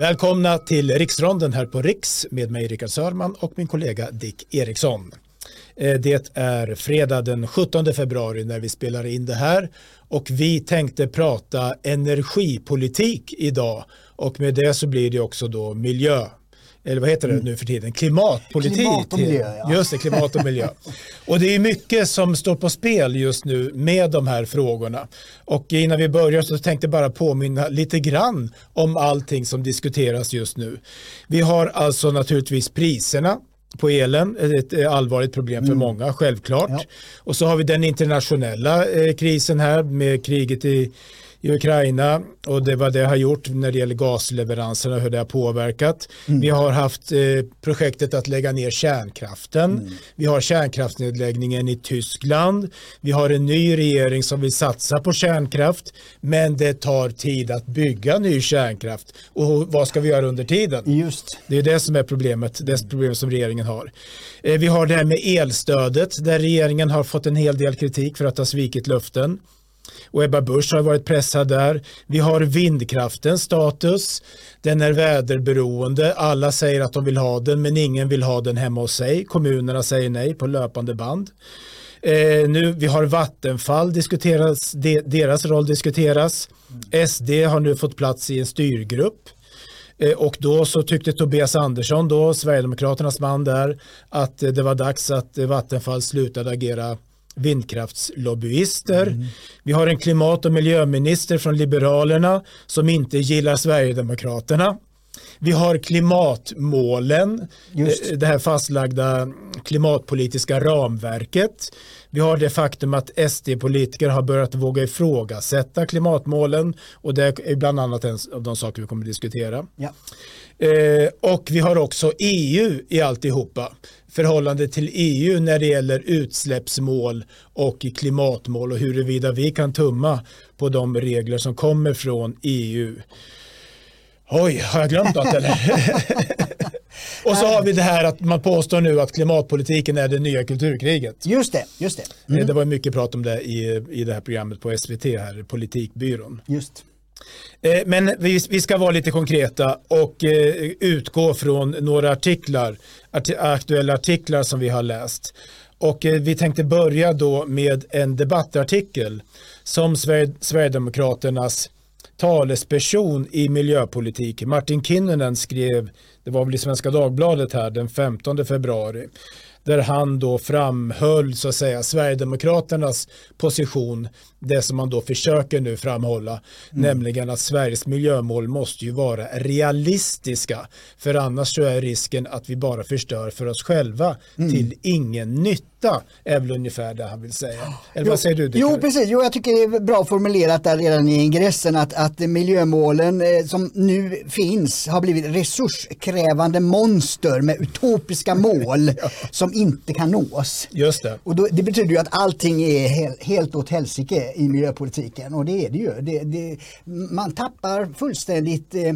Välkomna till Riksronden här på Riks med mig Rickard Sörman och min kollega Dick Eriksson. Eh, det är fredag den 17 februari när vi spelar in det här och vi tänkte prata energipolitik idag och med det så blir det också då miljö eller vad heter det mm. nu för tiden, klimatpolitik. Klimat och miljö, ja. Just det, klimat och miljö. och det är mycket som står på spel just nu med de här frågorna. Och innan vi börjar så tänkte jag bara påminna lite grann om allting som diskuteras just nu. Vi har alltså naturligtvis priserna på elen, ett allvarligt problem för mm. många, självklart. Ja. Och så har vi den internationella eh, krisen här med kriget i i Ukraina och det vad det har gjort när det gäller gasleveranserna och hur det har påverkat. Mm. Vi har haft eh, projektet att lägga ner kärnkraften. Mm. Vi har kärnkraftsnedläggningen i Tyskland. Vi har en ny regering som vill satsa på kärnkraft men det tar tid att bygga ny kärnkraft. Och vad ska vi göra under tiden? Just. Det är det som är problemet, det problem som regeringen har. Eh, vi har det här med elstödet där regeringen har fått en hel del kritik för att ha svikit löften och Ebba Busch har varit pressad där. Vi har vindkraftens status. Den är väderberoende. Alla säger att de vill ha den men ingen vill ha den hemma hos sig. Kommunerna säger nej på löpande band. Eh, nu, vi har Vattenfall diskuteras, de, deras roll diskuteras. Mm. SD har nu fått plats i en styrgrupp. Eh, och då så tyckte Tobias Andersson, då, Sverigedemokraternas man där, att eh, det var dags att Vattenfall slutade agera vindkraftslobbyister. Mm. Vi har en klimat och miljöminister från Liberalerna som inte gillar Sverigedemokraterna. Vi har klimatmålen, Just. Eh, det här fastlagda klimatpolitiska ramverket. Vi har det faktum att SD-politiker har börjat våga ifrågasätta klimatmålen och det är bland annat en av de saker vi kommer att diskutera. Ja. Eh, och vi har också EU i alltihopa förhållande till EU när det gäller utsläppsmål och klimatmål och huruvida vi kan tumma på de regler som kommer från EU. Oj, har jag glömt något eller? och så har vi det här att man påstår nu att klimatpolitiken är det nya kulturkriget. Just det, just det. Eh, mm. Det var mycket prat om det i, i det här programmet på SVT här, Politikbyrån. Just. Eh, men vi, vi ska vara lite konkreta och eh, utgå från några artiklar, aktuella artiklar som vi har läst. Och vi tänkte börja då med en debattartikel som Sverigedemokraternas talesperson i miljöpolitik, Martin Kinnunen skrev, det var väl i Svenska Dagbladet här den 15 februari där han då framhöll så att säga Sverigedemokraternas position, det som man då försöker nu framhålla, mm. nämligen att Sveriges miljömål måste ju vara realistiska, för annars så är risken att vi bara förstör för oss själva mm. till ingen nytta är väl ungefär det han vill säga. Eller jo, vad säger du? Jo, precis. Jo, jag tycker det är bra formulerat där redan i ingressen att, att miljömålen eh, som nu finns har blivit resurskrävande monster med utopiska mål ja. som inte kan nås. Just det. Och då, det betyder ju att allting är hel, helt åt helsike i miljöpolitiken och det är det ju. Det, det, man tappar fullständigt eh, eh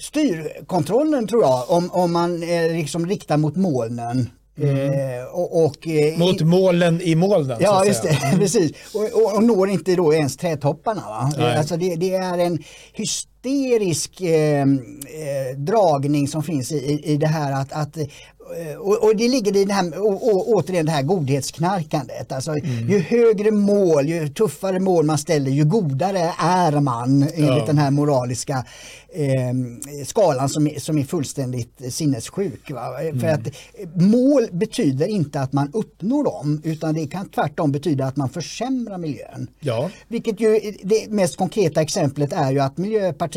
styrkontrollen tror jag om, om man eh, liksom riktar mot molnen. Mm. Eh, och, och, eh, Mot målen i molnen. Ja, just det. Mm. precis. Och, och, och, når inte då ens trädtopparna. Va? Alltså det, det, är en hysterisk eh, eh, dragning som finns i, i det här att, att Eh, och, och, det ligger i det här, och, och, återigen det här godhetsknarkandet. Alltså, mm. Ju högre mål, ju tuffare mål man ställer, ju godare är man enligt ja. den här moraliska eh, skalan som som är fullständigt sinnessjuk. Mm. För att mål betyder inte att man uppnår dem utan det kan tvärtom betyda att man försämrar miljön. Ja. Vilket ju, det mest konkreta exemplet är ju att Miljöpartiet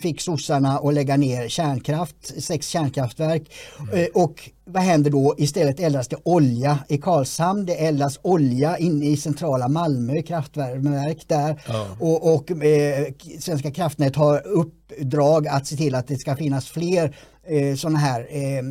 fick sossarna att lägga ner kärnkraft, sex kärnkraftverk mm. Eh, och vad händer då? Istället eldas det olja i Karlshamn. Det eldas olja inne i centrala Malmö, kraftvärmeverk där. Ja. Och, och eh, Svenska kraftnät har uppdrag att se till att det ska finnas fler eh, sådana här eh,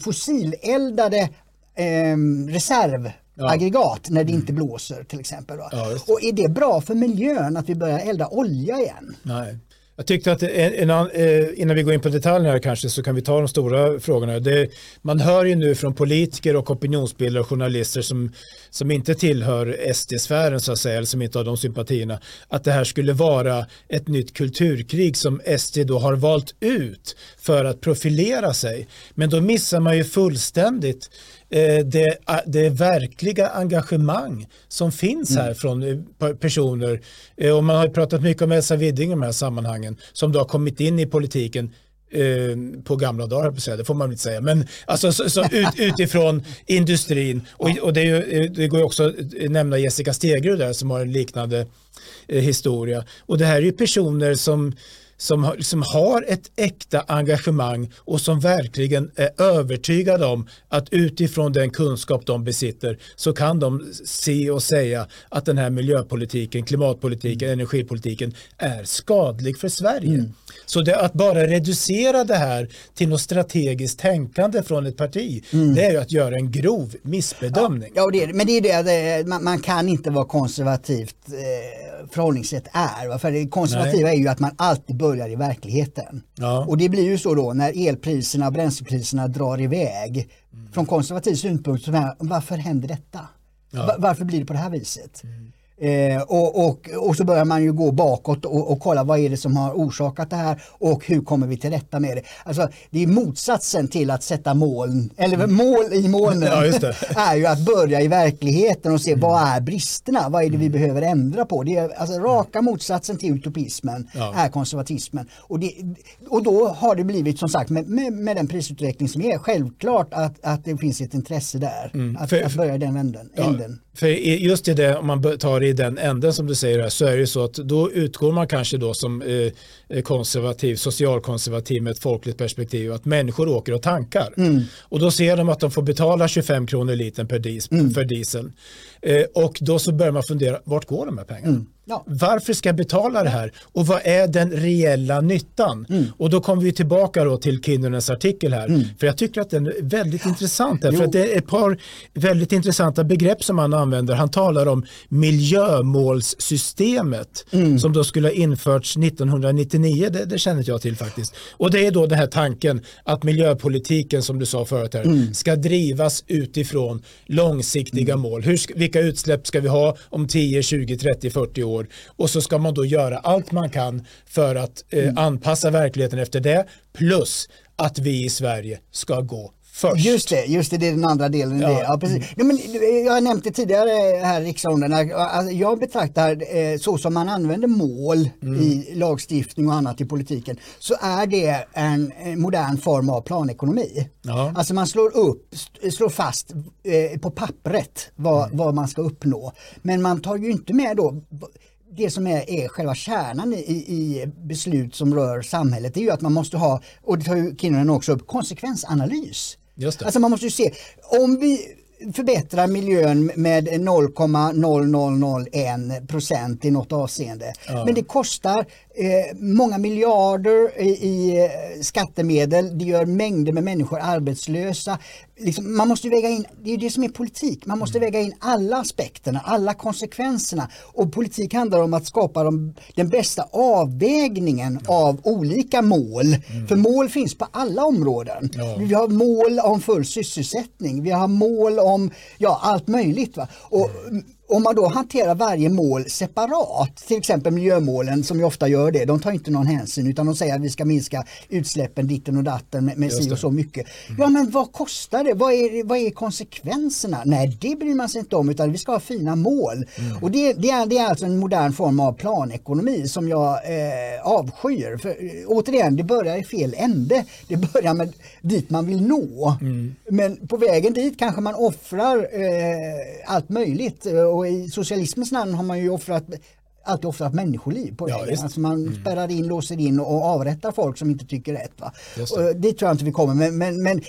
fossileldade eh, reserv ja. aggregat när det inte mm. blåser till exempel. Ja, och är det bra för miljön att vi börjar elda olja igen? Nej. Jag tyckte att en, eh, innan vi går in på detaljerna här kanske så kan vi ta de stora frågorna. Det, man hör ju nu från politiker och opinionsbildare och journalister som, som inte tillhör SD-sfären så att säga, eller som inte har de sympatierna, att det här skulle vara ett nytt kulturkrig som SD då har valt ut för att profilera sig. Men då missar man ju fullständigt det, det verkliga engagemang som finns här mm. från eh, personer. Eh, och man har pratat mycket om Elsa Widding i de här sammanhangen som då har kommit in i politiken på gamla dagar, det får man inte säga, men alltså, så, så ut, utifrån industrin. Och, och det, ju, det, går också att nämna Jessica Stegrud där som har en liknande eh, historia. Och det här är ju personer som som, som har ett äkta engagemang och som verkligen är övertygade om att utifrån den kunskap de besitter så kan de se och säga att den här miljöpolitiken, klimatpolitiken, mm. energipolitiken är skadlig för Sverige. Mm. Så det, att bara reducera det här till något strategiskt tänkande från ett parti, mm. det är ju att göra en grov missbedömning. Ja, ja det är, men det är det, man, man kan inte vara konservativt eh, förhållningssätt är. För det konservativa Nej. är ju att man alltid börjar i verkligheten. Ja. Och det blir ju så då när elpriserna och bränslepriserna drar iväg. Mm. Från konservativ synpunkt, så varför händer detta? Ja. Varför blir det på det här viset? Mm. Eh, och, och, och så börjar man ju gå bakåt och, och kolla vad är det som har orsakat det här och hur kommer vi till rätta med det. Alltså, det är motsatsen till att sätta moln, eller mm. mål i molnen, ja, är ju att börja i verkligheten och se mm. vad är bristerna, vad är det vi mm. behöver ändra på. Det är, alltså, raka motsatsen till utopismen ja. är konservatismen. Och, det, och då har det blivit som sagt med, med, med, den prisutveckling som är självklart att, att det finns ett intresse där, mm. att, för, att börja i den änden. Ja. För just i det, om man tar i den änden som du säger här, så är det så att då utgår man kanske då som eh, konservativ, socialkonservativ med ett folkligt perspektiv att människor åker och tankar. Mm. Och då ser de att de får betala 25 kronor litern per dis, mm. för diesel. Eh, och då så börjar man fundera, vart går de här pengarna? Mm. Ja. Varför ska jag betala det här? Och vad är den reella nyttan? Mm. Och då kommer vi tillbaka då till Kinnunens artikel här. Mm. För jag tycker att den är väldigt ja. intressant. Här, för att det är ett par väldigt intressanta begrepp som han använder. Han talar om miljömålssystemet mm. som då skulle ha införts 1999. Det, det känner jag till faktiskt. Och det är då den här tanken att miljöpolitiken som du sa förut här mm. ska drivas utifrån långsiktiga mm. mål. Hur, vilka utsläpp ska vi ha om 10, 20, 30, 40 år? År och så ska man då göra allt man kan för att eh, mm. anpassa verkligheten efter det plus att vi i Sverige ska gå Först. Just det, just det, det är den andra delen. Ja. Det. Ja, precis. Ja, men, jag har nämnt det tidigare här i riksdagen. Alltså, jag betraktar eh, så som man använder mål mm. i lagstiftning och annat i politiken så är det en, en modern form av planekonomi. Ja. Alltså man slår upp, slår fast eh, på pappret vad, mm. vad man ska uppnå. Men man tar ju inte med då det som är, är själva kärnan i, i, beslut som rör samhället det är ju att man måste ha, och det tar ju Kinnunen också upp, konsekvensanalys. Just det. Alltså man måste ju se, om vi förbättrar miljön med 0,0001 procent i något avseende. Ja. Men det kostar eh, många miljarder i, i, eh, skattemedel, det gör mängder med människor arbetslösa. Liksom, man måste väga in, det är det som är politik, man måste mm. väga in alla aspekterna, alla konsekvenserna. Och politik handlar om att skapa de, den bästa avvägningen ja. av olika mål. Mm. För mål finns på alla områden. Ja. Vi har mål om full sysselsättning, vi har mål om ja, allt möjligt. Va? Och, om man då hanterar varje mål separat, till exempel miljömålen som ju ofta gör det, de tar inte någon hänsyn utan de säger att vi ska minska utsläppen ditten och datten med, med si och så mycket. Mm. Ja men vad kostar det? Vad är, vad är konsekvenserna? Nej det bryr man sig inte om utan vi ska ha fina mål. Mm. Och det, det, är, det är alltså en modern form av planekonomi som jag eh, avskyr. För, eh, återigen, det börjar i fel ände. Det börjar med dit man vill nå. Mm. Men på vägen dit kanske man offrar eh, allt möjligt och i socialismens namn har man ju offrat alltid offrat människoliv på vägen. Ja, alltså man mm. spärrar in, låser in och avrättar folk som inte tycker rätt. Va? Och det tror jag inte vi kommer men, men, men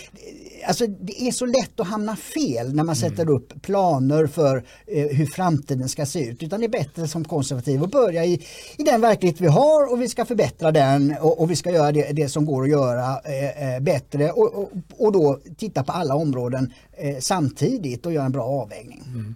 alltså, det är så lätt att hamna fel när man sätter mm. upp planer för eh, hur framtiden ska se ut. Utan det är bättre som konservativ att börja i, i den verklighet vi har och vi ska förbättra den och, och vi ska göra det, det som går att göra eh, eh bättre och, och, och, då titta på alla områden eh, samtidigt och göra en bra avvägning. Mm.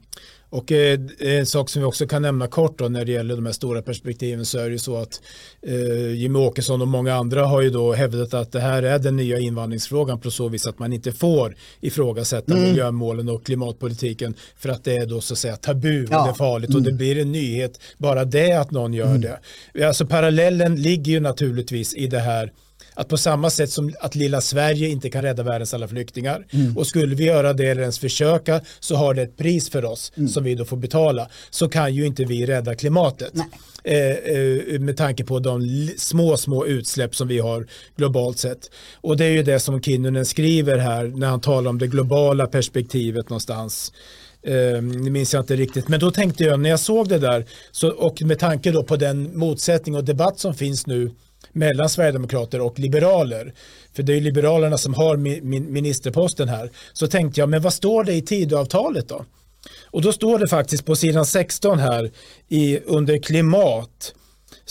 Och eh, en sak som vi också kan nämna kort då när det gäller de här stora perspektiven så är det ju så att eh, Jimmy Åkesson och många andra har ju då hävdat att det här är den nya invandringsfrågan på så vis att man inte får ifrågasätta mm. miljömålen och klimatpolitiken för att det är då så att säga tabu ja. och det är farligt mm. och det blir en nyhet bara det att någon gör mm. det. Alltså parallellen ligger ju naturligtvis i det här att på samma sätt som att lilla Sverige inte kan rädda världens alla flyktingar mm. och skulle vi göra det eller ens försöka så har det ett pris för oss mm. som vi då får betala så kan ju inte vi rädda klimatet. Eh, eh, med tanke på de små, små utsläpp som vi har globalt sett. Och det är ju det som Kinnunen skriver här när han talar om det globala perspektivet någonstans. Eh, minns jag inte riktigt, men då tänkte jag när jag såg det där så, och med tanke då på den motsättning och debatt som finns nu mellan Sverigedemokrater och liberaler. För det är Liberalerna som har ministerposten här. Så tänkte jag, men vad står det i Tidöavtalet då? Och då står det faktiskt på sidan 16 här i, under klimat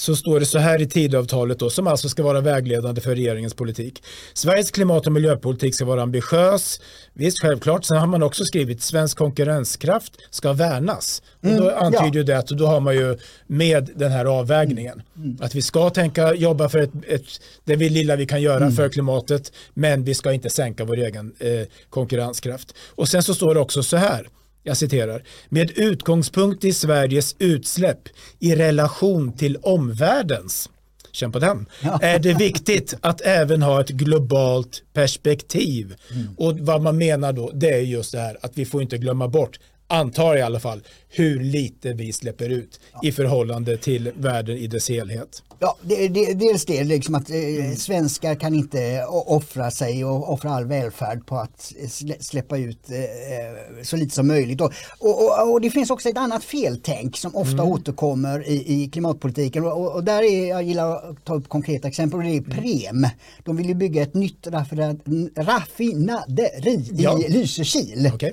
så står det så här i tidavtalet då, som alltså ska vara vägledande för regeringens politik. Sveriges klimat och miljöpolitik ska vara ambitiös. Visst, självklart. Sen har man också skrivit svensk konkurrenskraft ska värnas. Mm, och då mm, antyder ja. det att då har man ju med den här avvägningen. Mm, mm. Att vi ska tänka jobba för ett, ett, det vi lilla vi kan göra mm. för klimatet, men vi ska inte sänka vår egen eh, konkurrenskraft. Och sen så står det också så här jag citerar, med utgångspunkt i Sveriges utsläpp i relation till omvärldens, känn på den, är det viktigt att även ha ett globalt perspektiv. Mm. Och vad man menar då, det är just det här att vi får inte glömma bort antar i alla fall, hur lite vi släpper ut ja. i förhållande till världen i dess helhet. Ja, det, det, dels det liksom att eh, svenskar kan inte offra sig och offra all välfärd på att släppa ut eh, eh, så lite som möjligt. Och, och, och, det finns också ett annat feltänk som ofta mm. återkommer i, i klimatpolitiken och, och, där är, jag gillar att ta upp konkreta exempel, och det är Prem. De vill ju bygga ett nytt raffinaderi ja. i Lysekil. Okay.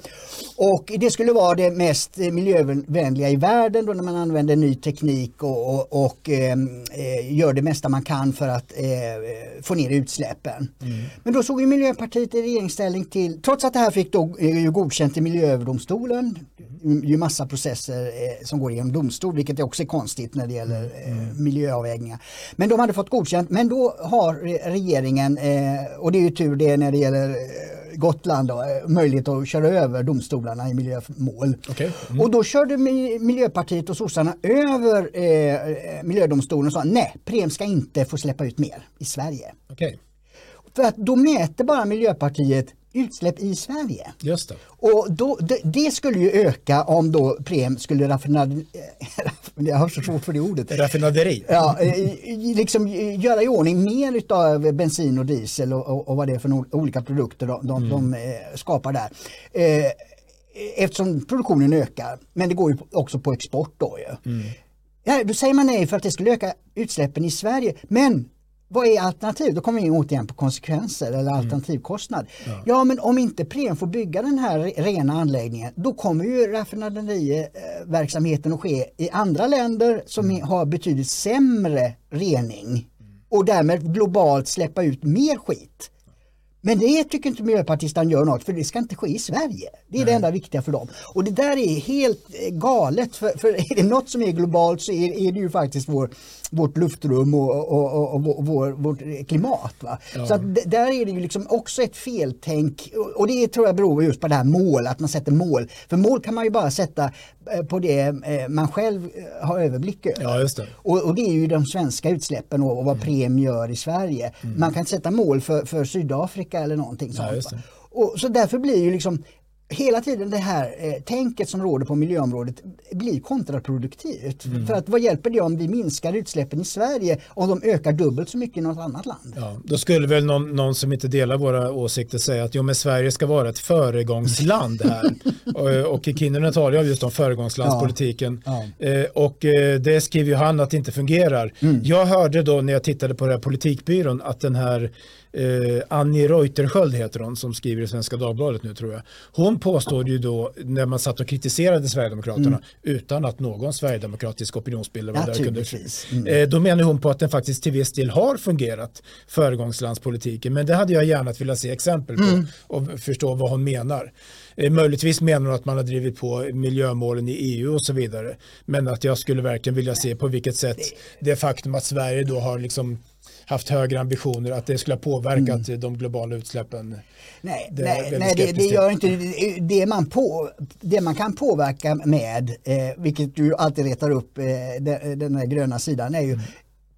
Och det skulle vara det mest miljövänliga i världen då när man använder ny teknik och, och, ehm, eh, gör det mesta man kan för att eh, få ner utsläppen. Mm. Men då såg ju Miljöpartiet i regeringsställning till, trots att det här fick då, eh, godkänt i Miljööverdomstolen, ju massa processer eh, som går igenom domstol, vilket också är konstigt när det gäller eh, mm. miljöavvägningar. Men de hade fått godkänt, men då har regeringen, eh, och det är ju tur det när det gäller Gotland då, eh, möjlighet att köra över domstolarna i miljömål. Okay. Mm. Och då körde Miljöpartiet och sossarna över eh, miljödomstolen och sa nej, Prem ska inte få släppa ut mer i Sverige. Okay. För att då mäter bara Miljöpartiet utsläpp i Sverige. Just det. Och då, det, det, skulle ju öka om då Prem skulle raffinadera, jag har så svårt för det ordet. Raffinaderi. Ja, liksom göra i ordning mer utav bensin och diesel och, och, och vad det är för olika produkter de, de, mm. de eh, skapar där. Eh, eftersom produktionen ökar, men det går ju också på export då ju. Mm. Ja, då säger man nej för att det skulle öka utsläppen i Sverige. Men vad är alternativ? Då kommer vi återigen på konsekvenser eller mm. alternativkostnad. Ja. ja. men om inte Preem får bygga den här rena anläggningen då kommer ju raffinaderiverksamheten att ske i andra länder som mm. har betydligt sämre rening mm. och därmed globalt släppa ut mer skit. Men det tycker inte miljöpartisterna gör något för det ska inte ske i Sverige. Det är Nej. det enda viktiga för dem. Och det där är helt eh, galet för, för är det något som är globalt så är, är det ju faktiskt vår, vårt luftrum och, och, och, och vår, vårt klimat. Va? Ja. Så att där är det ju liksom också ett feltänk och det tror jag beror just på det här mål, att man sätter mål. För mål kan man ju bara sätta eh, på det eh, man själv har överblick över. Ja, just det. Och, och det är ju de svenska utsläppen och, vad mm. Prem gör i Sverige. Mm. Man kan sätta mål för, för Sydafrika eller någonting sånt. Ja, och, så därför blir ju liksom hela tiden det här eh, tänket som råder på miljöområdet blir kontraproduktivt. Mm. För att vad hjälper det om vi minskar utsläppen i Sverige och de ökar dubbelt så mycket i något annat land? Ja, då skulle väl någon, någon som inte delar våra åsikter säga att jo, men Sverige ska vara ett föregångsland här. och, och Kinnunen talar just om föregångslandspolitiken. Ja, ja. Eh, och eh, det skriver ju han att det inte fungerar. Mm. Jag hörde då när jag tittade på den här politikbyrån att den här eh, Annie Reuterskiöld heter hon som skriver i Svenska Dagbladet nu tror jag. Hon påstod ju då när man satt och kritiserade Sverigedemokraterna mm. utan att någon sverigedemokratisk opinionsbildare var där kunde. Mm. Eh, då menar hon på att den faktiskt till viss del har fungerat föregångslandspolitiken men det hade jag gärna velat se exempel på mm. och förstå vad hon menar. Eh, möjligtvis menar hon att man har drivit på miljömålen i EU och så vidare. Men att jag skulle verkligen vilja se på vilket sätt det faktum att Sverige då har liksom haft högre ambitioner att det skulle ha påverkat mm. de globala utsläppen. Nej, det, nej, nej det, det, gör inte det man, på, det man kan påverka med, eh, vilket du alltid letar upp, eh, den, den här gröna sidan, är ju mm.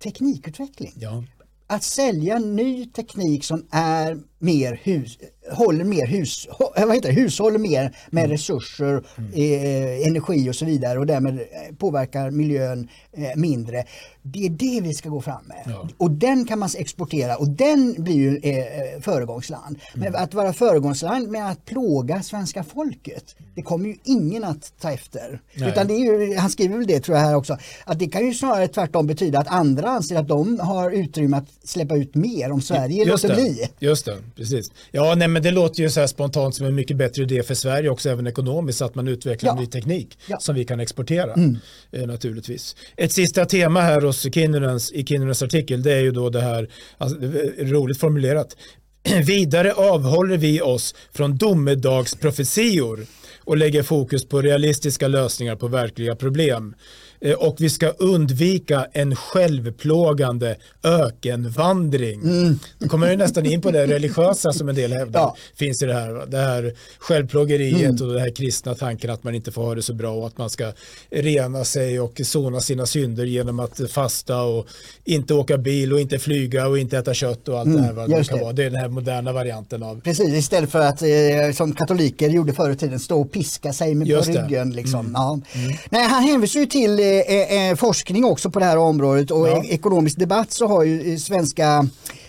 teknikutveckling. Ja. Att sälja ny teknik som är mer hus, håller mer hus, vad heter det, hushåller mer med mm. resurser, mm. Eh, energi och så vidare och därmed eh, påverkar miljön eh, mindre. Det är det vi ska gå fram med. Ja. Och den kan man exportera och den blir ju eh, föregångsland. Mm. Men att vara föregångsland med att plåga svenska folket, det kommer ju ingen att ta efter. Utan det är ju, han skriver väl det tror jag här också, att det kan ju snarare tvärtom betyda att andra anser att de har utrymme att släppa ut mer om Sverige låter bli. Just det precis. Ja, nej, men det låter ju så här spontant som en mycket bättre idé för Sverige också, även ekonomiskt, att man utvecklar ja. ny teknik ja. som vi kan exportera mm. eh, naturligtvis. Ett sista tema här hos Kinnunens, i Kinnunens artikel, det är ju då det här, alltså, roligt formulerat, Vidare avhåller vi oss från domedagsprofetior och lägger fokus på realistiska lösningar på verkliga problem. Eh, och vi ska undvika en självplågande ökenvandring. Mm. Då kommer jag nästan in på det religiösa som en del hävdar ja. finns i det här. Det här självplågeriet mm. och den här kristna tanken att man inte får ha det så bra och att man ska rena sig och sona sina synder genom att fasta och inte åka bil och inte flyga och inte äta kött och allt mm. det här. Vad det, kan vara. det är den här moderna varianten av. Precis, istället för att eh, som katoliker gjorde förr i tiden stå och piska sig med på ryggen. Liksom. Mm. Ja. Mm. Nej, han hänvisar ju till eh, eh, forskning också på det här området och ja. ekonomisk debatt så har ju svenska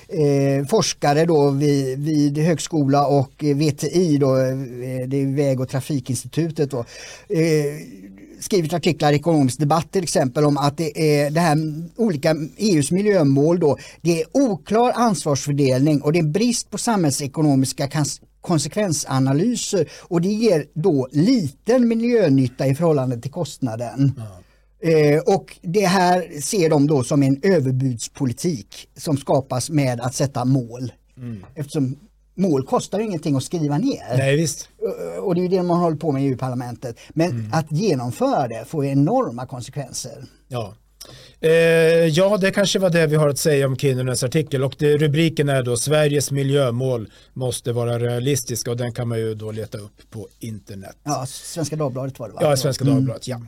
eh, forskare då vid, vid högskola och VTI, då, eh, det är Väg och trafikinstitutet, då, eh, skrivit artiklar i ekonomisk debatt till exempel om att det är det här olika EUs miljömål då, det är oklar ansvarsfördelning och det är brist på samhällsekonomiska konsekvensanalyser och det ger då liten miljönytta i förhållande till kostnaden. Mm. Eh, och det här ser de då som en överbudspolitik som skapas med att sätta mål. Mm. Eftersom mål kostar ingenting att skriva ner. Nej, visst. Eh, och det är det man håller på med i EU-parlamentet. Men mm. att genomföra det får enorma konsekvenser. Ja. Eh, ja, det kanske var det vi har att säga om Kinnunens artikel och det, rubriken är då Sveriges miljömål måste vara realistiska och den kan man ju då leta upp på internet. Ja, Svenska Dagbladet var det va? Ja, Svenska mm. Dagbladet, ja.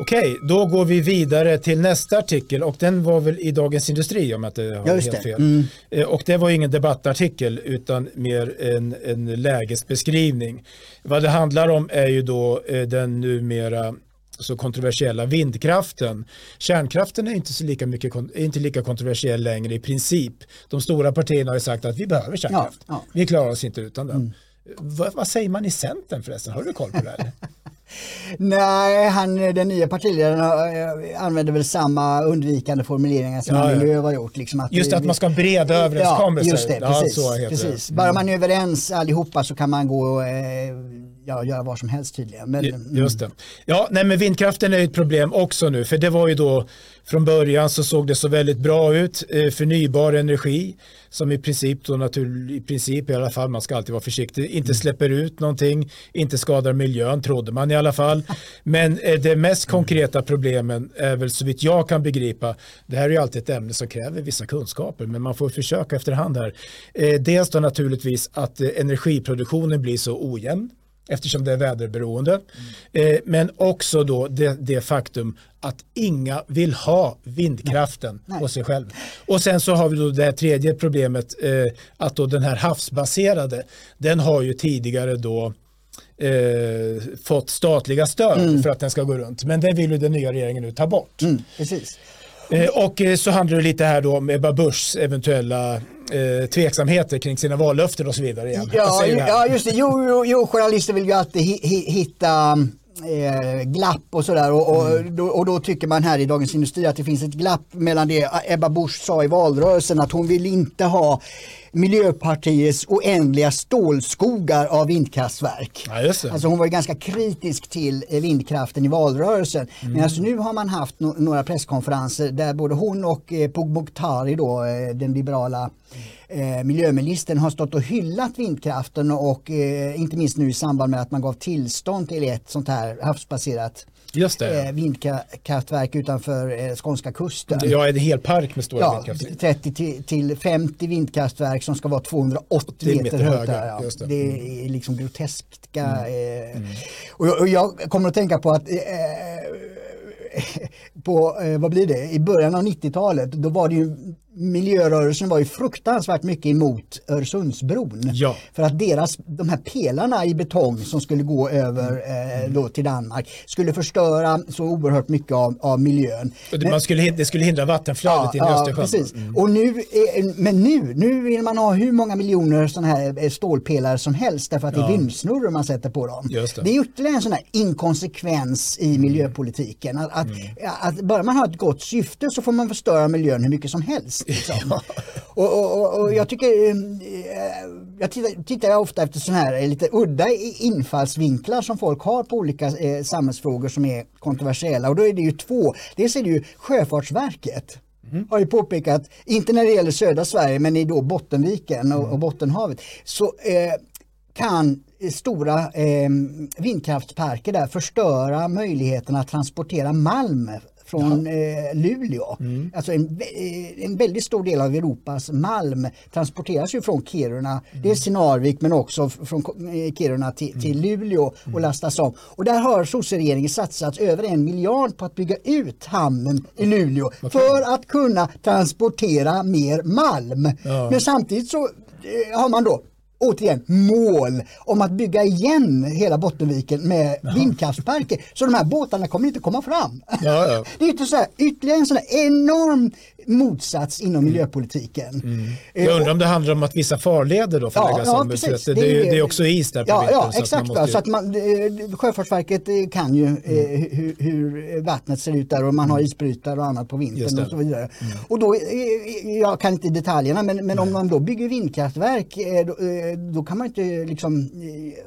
Okej, då går vi vidare till nästa artikel och den var väl i Dagens Industri om jag inte har ja, helt fel. Mm. Eh, och det var ingen debattartikel utan mer en, en lägesbeskrivning. Vad det handlar om är ju då eh, den numera så kontroversiella vindkraften. Kärnkraften är inte, så lika mycket, inte lika kontroversiell längre i princip. De stora partierna har sagt att vi behöver kärnkraft. Ja, ja. Vi klarar oss inte utan den. Mm. Vad, vad, säger man i Centern förresten? Har du koll på det? Nej, han, den nya partiledaren eh, använder väl samma undvikande formuleringar som ja, Lööf har gjort. Liksom att just att man ska ha breda överenskommelser. Ja, just det, precis. Ja, precis. Bara man är överens allihopa så kan man gå eh, ja, göra vad som helst tydligen. Men, Just det. Ja, nej, men vindkraften är ett problem också nu, för det var ju då från början så såg det så väldigt bra ut. Eh, förnybar energi som i princip, då natur, i princip i alla fall, man ska alltid vara försiktig, inte mm. släpper ut någonting, inte skadar miljön, trodde man i alla fall. Men eh, det mest mm. konkreta problemen är väl så vitt jag kan begripa, det här är ju alltid ett ämne som kräver vissa kunskaper, men man får försöka efterhand här. Eh, dels då naturligtvis att energiproduktionen blir så ojämn eftersom det är väderberoende. Mm. Eh, men också då det, det, faktum att inga vill ha vindkraften Nej. på sig själv. Och sen så har vi då det tredje problemet eh, att då den här havsbaserade den har ju tidigare då eh, fått statliga stöd mm. för att den ska gå runt. Men det vill ju den nya regeringen nu ta bort. Mm, precis. Eh, och eh, så handlar det lite här då om Ebba Buschs eventuella eh, tveksamheter kring sina vallöften och så vidare. Igen. Ja, ja, just det. Jo, jo, jo, journalister vill ju alltid hitta eh, glapp och sådär och, och, mm. då, och då tycker man här i Dagens Industri att det finns ett glapp mellan det Ebba Busch sa i valrörelsen att hon vill inte ha Miljöpartiets oändliga stålskogar av vindkraftverk. Ja, alltså hon var ganska kritisk till eh, vindkraften i valrörelsen. Mm. Men alltså nu har man haft no några presskonferenser där både hon och eh, Moghtari, då, eh, den liberala eh, miljöministern, har stått och hyllat vindkraften och eh, inte minst nu i samband med att man gav tillstånd till ett sånt här havsbaserat Just det. Eh, vindkraftverk utanför eh, skånska kusten. Ja, en hel park med stora ja, vindkraftverk. 30 till, till 50 vindkraftverk som ska vara 280 meter, meter höga. Ja. Det. det. är liksom groteska. Mm. Eh, mm. Och, jag, och, jag, kommer att tänka på att eh, på, eh, vad blir det, i början av 90-talet, då var det ju miljörörelsen var ju fruktansvärt mycket emot Öresundsbron. Ja. För att deras, de här pelarna i betong som skulle gå över eh, då till Danmark skulle förstöra så oerhört mycket av, av miljön. Det, man skulle, det skulle hindra vattenflödet ja, in i Östersjön. Ja, precis. Mm. Och nu, men nu, nu vill man ha hur många miljoner sådana här eh, stålpelare som helst därför att ja. det är vindsnurror man sätter på dem. Det. det. är ytterligare en sån här inkonsekvens i mm. miljöpolitiken. Att, mm. att, att bara man har ett gott syfte så får man förstöra miljön hur mycket som helst. Liksom. och, och, och, jag tycker, eh, jag tittar, tittar ofta efter sådana här eh, lite udda infallsvinklar som folk har på olika eh, samhällsfrågor som är kontroversiella och då är det ju två. Dels är det ju Sjöfartsverket Mm. har ju påpekat, inte när det gäller södra Sverige men i då Bottenviken och, mm. och Bottenhavet, så eh, kan stora eh, vindkraftsparker där förstöra möjligheten att transportera malm från ja. eh, Luleå. Mm. Alltså en, eh, en väldigt stor del av Europas malm transporteras ju från Kiruna, mm. dels till Narvik men också från eh, Kiruna till, mm. till Luleå och mm. lastas om. Och där har sosseregeringen satsat över en miljard på att bygga ut hamnen i Luleå okay. för att kunna transportera mer malm. Ja. Men samtidigt så har man då återigen mål om att bygga igen hela Bottenviken med Jaha. vindkraftsparker. Så de här båtarna kommer inte komma fram. Ja, ja. Det är inte så här, ytterligare en sån här enorm motsats inom mm. miljöpolitiken. Mm. Eh, Jag undrar om det handlar om att vissa farleder då får ja, läggas ja, om. Precis. Det, det, är, det är också is där på ja, vintern. Ja, exakt. Så att, måste... så att man, Sjöfartsverket eh, kan ju mm. eh, hur, hur, vattnet ser ut där och man har mm. isbrytare och annat på vintern och så vidare. Mm. Och då, jag kan inte detaljerna, men, men om man då bygger vindkraftverk då, då kan man inte liksom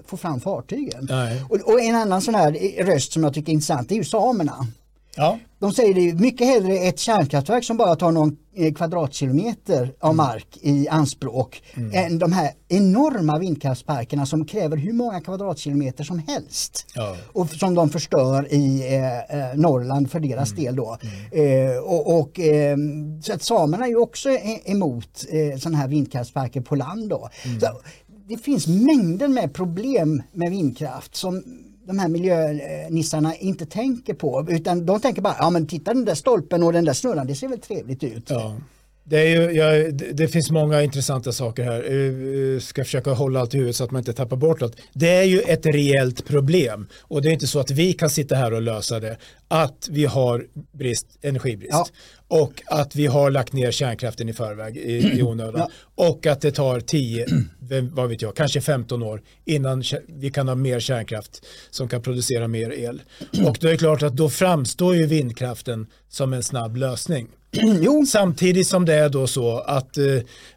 få fram fartygen. Och, och, en annan sån här röst som jag tycker är intressant är ju samerna. Ja. De säger det mycket hellre ett kärnkraftverk som bara tar någon eh, kvadratkilometer av mm. mark i anspråk mm. än de här enorma vindkraftsparkerna som kräver hur många kvadratkilometer som helst. Ja. Och som de förstör i eh, eh Norrland för deras mm. del då. Mm. Eh, och, och eh, så att samerna är ju också e-, emot eh, sådana här vindkraftsparker på land då. Mm. Så, det finns mängder med problem med vindkraft som de här miljönissarna inte tänker på utan de tänker bara, ja men titta den där stolpen och den där snurran, det ser väl trevligt ut. Ja. Det, ju, ja, det, finns många intressanta saker här. Jag eh, ska försöka hålla allt i huvudet så att man inte tappar bort något. Det är ju ett reellt problem och det är inte så att vi kan sitta här och lösa det. Att vi har brist, energibrist ja. och att vi har lagt ner kärnkraften i förväg i, i onödan ja. och att det tar 10, vad vet jag, kanske 15 år innan vi kan ha mer kärnkraft som kan producera mer el. Och då är det klart att då framstår ju vindkraften som en snabb lösning. Jo. Samtidigt som det är då så att, eh,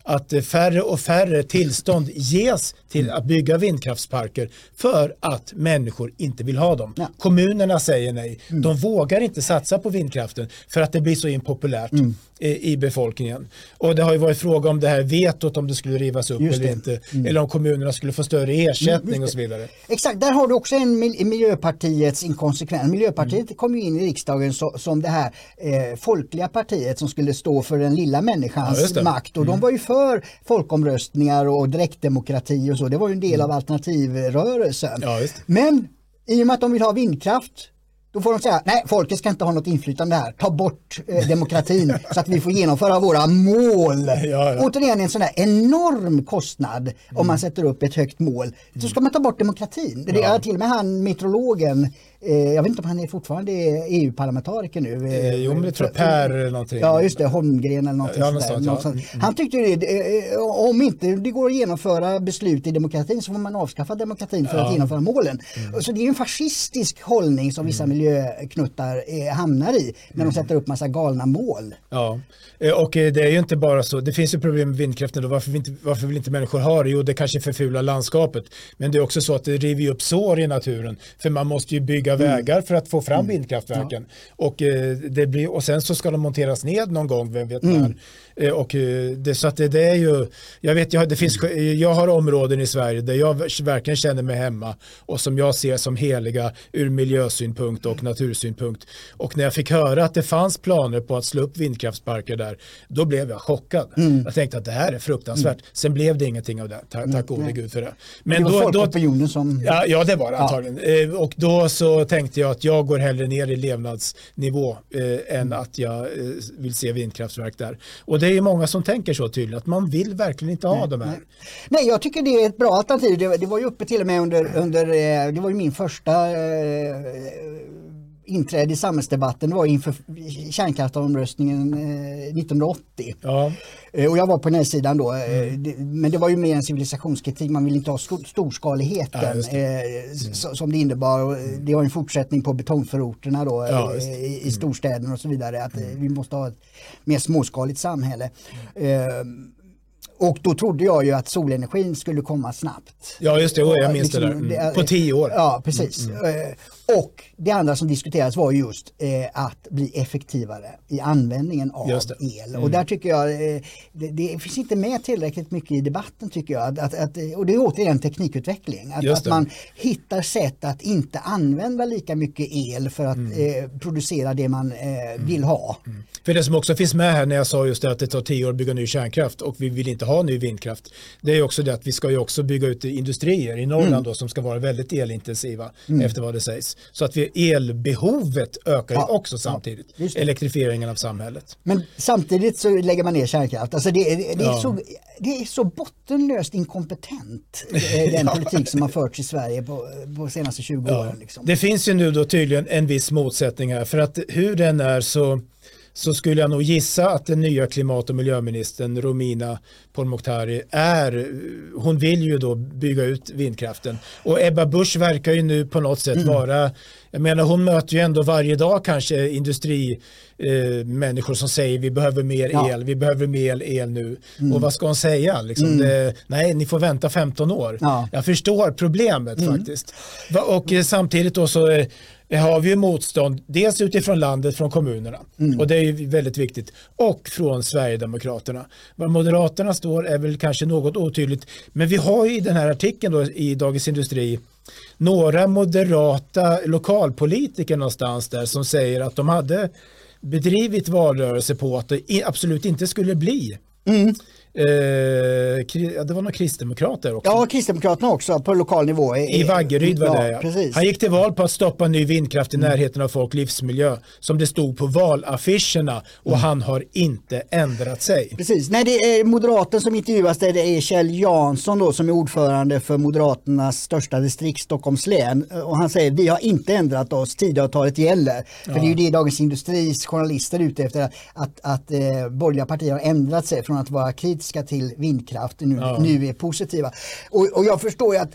att färre och färre tillstånd ges till att bygga vindkraftsparker för att människor inte vill ha dem. Ja. Kommunerna säger nej. Mm. De vågar inte satsa på vindkraften för att det blir så impopulärt mm. I, befolkningen. Och det har ju varit fråga om det här vetot om det skulle rivas upp eller inte. Mm. Eller om kommunerna skulle få större ersättning och så vidare. Exakt, där har du också en Miljöpartiets inkonsekvens. Miljöpartiet mm. kom ju in i riksdagen så, som det här eh, folkliga partiet som skulle stå för den lilla människans ja, makt. Och de mm. var ju för folkomröstningar och direktdemokrati och så så. Det var ju en del av mm. alternativrörelsen. Ja, Men i och med att de vill ha vindkraft då får de säga, nej folket ska inte ha något inflytande här, ta bort eh, demokratin så att vi får genomföra våra mål. Ja, ja. Återigen en sån där enorm kostnad mm. om man sätter upp ett högt mål. Så ska man ta bort demokratin. Det är till och med han meteorologen jag vet inte om han är fortfarande EU-parlamentariker nu. Eh, jo, men det tror jag Per eller någonting. Ja, just det, Holmgren eller någonting ja, sådär. Ja. Mm. Han tyckte det, om inte det går att genomföra beslut i demokratin så får man avskaffa demokratin för ja. att genomföra målen. Mm. Så det är en fascistisk hållning som vissa mm. miljöknuttar hamnar i när mm. de sätter upp massa galna mål. Ja, och det är ju inte bara så. Det finns ju problem med vindkraften. Då. Varför, inte, varför vill inte människor ha det? Jo, det kanske förfular landskapet. Men det är också så att det river upp sår i naturen. För man måste ju bygga mm. vägar för att få fram mm. vindkraftverken. Ja. Och, eh, det blir, och sen så ska de monteras ned någon gång, vem vet mm. när. Eh, och eh, det, så att det, det, är ju, jag vet, jag, det finns, jag har områden i Sverige där jag verkligen känner mig hemma och som jag ser som heliga ur miljösynpunkt och natursynpunkt. Och när jag fick höra att det fanns planer på att slå upp vindkraftsparker där, då blev jag chockad. Mm. Jag tänkte att det här är fruktansvärt. Mm. Sen blev det ingenting av det, tack, tack gode gud för det. Men det var då, folkopinionen som... Ja, ja, det var det antagligen. Ja. Eh, och då så tänkte jag att jag går hellre ner i levnadsnivå eh, än att jag eh, vill se vindkraftverk där. Och det är ju många som tänker så tydligt, att man vill verkligen inte ha nej, de här. Nej. nej. jag tycker det är ett bra alternativ. Det, det var ju uppe till och med under, under eh, det var ju min första eh, inträde i samhällsdebatten var inför kärnkraftsomröstningen 1980. Ja. Eh, och jag var på den sidan då, mm. men det var ju mer en civilisationskritik, man vill inte ha storskaligheten ja, det. Mm. som det innebar. Det var en fortsättning på betongförorterna då ja, i, storstäderna och så vidare, att mm. vi måste ha ett mer småskaligt samhälle. Mm. Och då trodde jag ju att solenergin skulle komma snabbt. Ja just det, jag minns liksom, det där. Mm. På tio år. Ja precis. Mm. mm. Eh, och det andra som diskuterades var just eh, att bli effektivare i användningen av el. Mm. Och där tycker jag eh, det, det, finns inte med tillräckligt mycket i debatten tycker jag. Att, att, och det är återigen teknikutveckling. Att, att man hittar sätt att inte använda lika mycket el för att mm. eh, producera det man eh, vill ha. Mm. För det som också finns med här när jag sa just det att det tar tio år att bygga ny kärnkraft och vi vill inte ha ny vindkraft. Det är också det att vi ska ju också bygga ut industrier i Norrland mm. då, som ska vara väldigt elintensiva efter vad det sägs. Så att vi, elbehovet ökar ja, också samtidigt. Ja, Elektrifieringen av samhället. Men samtidigt så lägger man ner kärnkraft. Alltså det, det, det är, så, det är så bottenlöst inkompetent eh, den politik som har förts i Sverige på, de senaste 20 åren. Liksom. Det finns ju nu då tydligen en viss motsättning här för att hur den är så så skulle jag nog gissa att den nya klimat och miljöministern Romina Pourmokhtari är, hon vill ju då bygga ut vindkraften och Ebba Busch verkar ju nu på något sätt mm. vara, jag menar hon möter ju ändå varje dag kanske industrimänniskor eh, som säger vi behöver mer ja. el, vi behöver mer el nu mm. och vad ska hon säga? Liksom mm. det, nej, ni får vänta 15 år. Ja. Jag förstår problemet mm. faktiskt. Och eh, samtidigt då så eh, har vi ju motstånd, dels utifrån landet, från kommunerna, mm. och det är ju väldigt viktigt, och från Sverigedemokraterna. Var Moderaterna står är väl kanske något otydligt, men vi har ju i den här artikeln då i Dagens Industri några moderata lokalpolitiker någonstans där som säger att de hade bedrivit valrörelse på att det absolut inte skulle bli mm. Eh, det var några kristdemokrater också. Ja, kristdemokraterna också på lokal nivå. I, I Vaggeryd var det ja. Precis. Han gick till val på att stoppa ny vindkraft i mm. närheten av folk livsmiljö som det stod på valaffischerna och mm. han har inte ändrat sig. Precis, nej det är moderaten som intervjuas där det är Kjell Jansson då som är ordförande för Moderaternas största distrikt Stockholms län och han säger vi har inte ändrat oss, Tidöavtalet gäller. För ja. det är ju det Dagens Industris journalister är ute efter att, att, att eh, borgerliga partier har ändrat sig från att vara kritiska kritiska till vindkraft nu, ja. nu är positiva. Och, och, jag förstår ju att,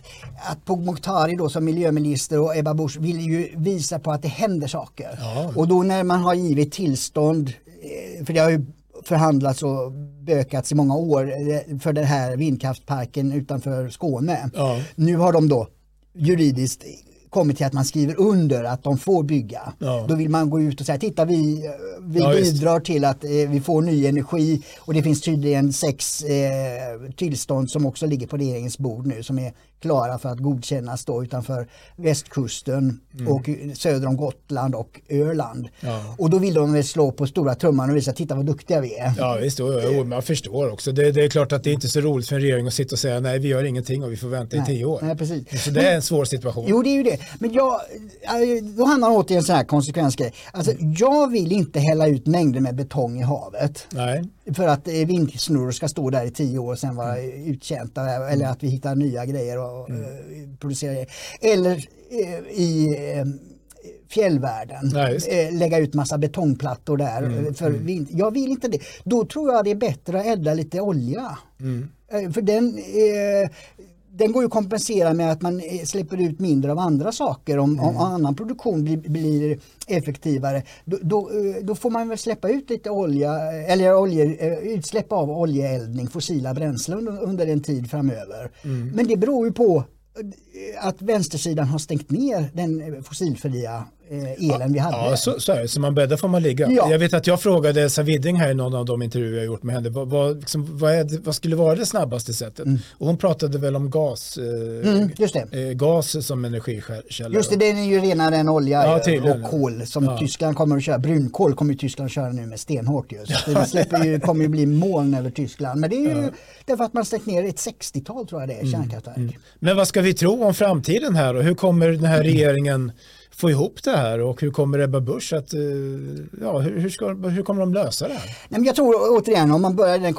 att Pourmokhtari då som miljöminister och Ebba Busch vill ju visa på att det händer saker. Ja. Och då när man har givit tillstånd, eh, för det har ju förhandlats och bökats i många år eh, för den här vindkraftparken utanför Skåne. Ja. Nu har de då juridiskt kommit till att man skriver under att de får bygga. Ja. Då vill man gå ut och säga, titta vi, vi ja, bidrar just. till att eh, vi får ny energi och det finns tydligen sex eh, tillstånd som också ligger på regeringens bord nu som är klara för att godkännas då utanför västkusten mm. och söder om Gotland och Öland. Ja. Och då vill de slå på stora trumman och visa, titta vad duktiga vi är. Ja visst, och, man förstår också. Det, det, är klart att det är inte så roligt för en regering att sitta och säga nej vi gör ingenting och vi får vänta nej, i tio år. Nej, precis. Så det är en svår situation. Jo det är ju det. Men jag, äh, då handlar det återigen så här konsekvensgrej. Alltså. Jag vill inte hälla ut mängder med betong i havet. Nej. För att eh, vindsnurror ska stå där i tio år och sen vara uttjänta eller att vi hittar nya grejer och mm. Eh, producerar. Eller eh, i fjällvärlden. Nej, lägga ut massa betongplattor där. Mm, för mm. Jag vill inte det. Då tror jag det är bättre att elda lite olja. Mm. För den, eh, den går ju att kompensera med att man eh, släpper ut mindre av andra saker. Om, mm. om annan produktion blir, blir effektivare då, då, eh, då, får man väl släppa ut lite olja eller olje, eh, utsläpp av oljeeldning, fossila bränslen under, en tid framöver. Mm. Men det beror ju på att vänstersidan har stängt ner den fossilfria eh, elen vi hade. Ja, så, så, är det. så man bäddar får man ligga. Ja. Jag vet att jag frågade Elsa Widding här i någon av de intervjuer jag gjort med henne, vad, vad, liksom, vad, är, vad skulle vara det snabbaste sättet? Mm. Och hon pratade väl om gas, eh, mm, eh, gas som energikälla. Just det, den är ju renare än olja ja, och kol som ja. Tyskland kommer att köra. Brunkol kommer Tyskland att köra nu med stenhårt just. Det släpper ju, kommer ju bli moln över Tyskland. Men det är ju ja. därför att man stängt ner ett 60-tal tror jag det är, mm. kärnkraftverk. Mm. Men vad ska vi tro om framtiden här och hur kommer den här regeringen få ihop det här och hur kommer Ebba Busch att, eh, ja, hur, ska, hur kommer de lösa det här? Nej, jag tror återigen om man börjar i det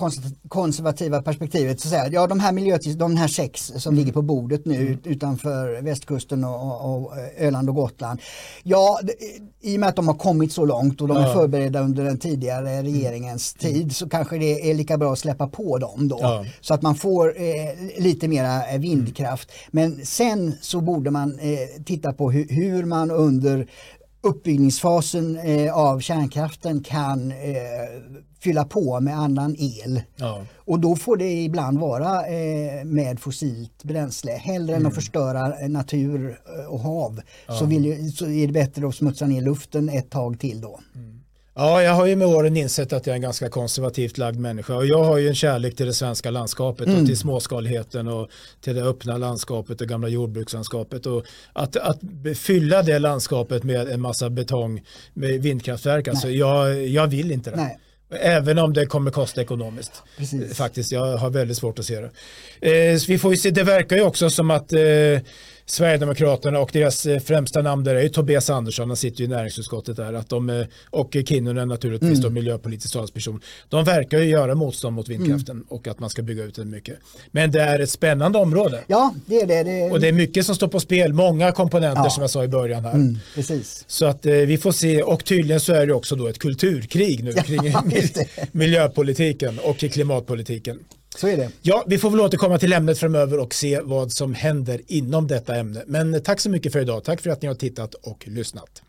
konservativa perspektivet så säger ja de här miljötillstånd, de här sex som ligger på bordet nu mm. utanför västkusten och, och, och, Öland och Gotland. Ja, i och med att de har kommit så långt och de är förberedda under den tidigare regeringens mm. tid så kanske det är lika bra att släppa på dem då. Ja. Så att man får eh, lite mera eh, vindkraft. Men sen så borde man eh, titta på hur, hur man under uppbyggningsfasen eh, av kärnkraften kan eh, fylla på med annan el. Ja. Och då får det ibland vara eh, med fossilt bränsle. Hellre mm. än att mm. förstöra natur och hav ja. så, vill, så är det bättre att smutsa ner luften ett tag till då. Mm. Ja, jag har ju med åren insett att jag är en ganska konservativt lagd människa och jag har ju en kärlek till det svenska landskapet mm. och till småskaligheten och till det öppna landskapet, det gamla jordbrukslandskapet och att, att fylla det landskapet med en massa betong med vindkraftverk, alltså jag, jag vill inte det. Nej. Även om det kommer kosta ekonomiskt. Precis. Faktiskt, jag har väldigt svårt att se det. Eh, vi får se, det verkar ju också som att eh, Sverigedemokraterna och deras eh, främsta namn där är ju Tobias Andersson, han sitter ju i näringsutskottet där, att de, eh, och Kinnunen naturligtvis, mm. då miljöpolitisk talesperson. De verkar ju göra motstånd mot vindkraften mm. och att man ska bygga ut den mycket. Men det är ett spännande område. Ja, det är det. det är... Och det är mycket som står på spel, många komponenter ja. som jag sa i början här. Mm, precis. Så att eh, vi får se, och tydligen så är det också då ett kulturkrig nu kring miljöpolitiken och klimatpolitiken. Så är det. Ja, vi får väl återkomma till ämnet framöver och se vad som händer inom detta ämne. Men eh, tack så mycket för idag. Tack för att ni har tittat och lyssnat.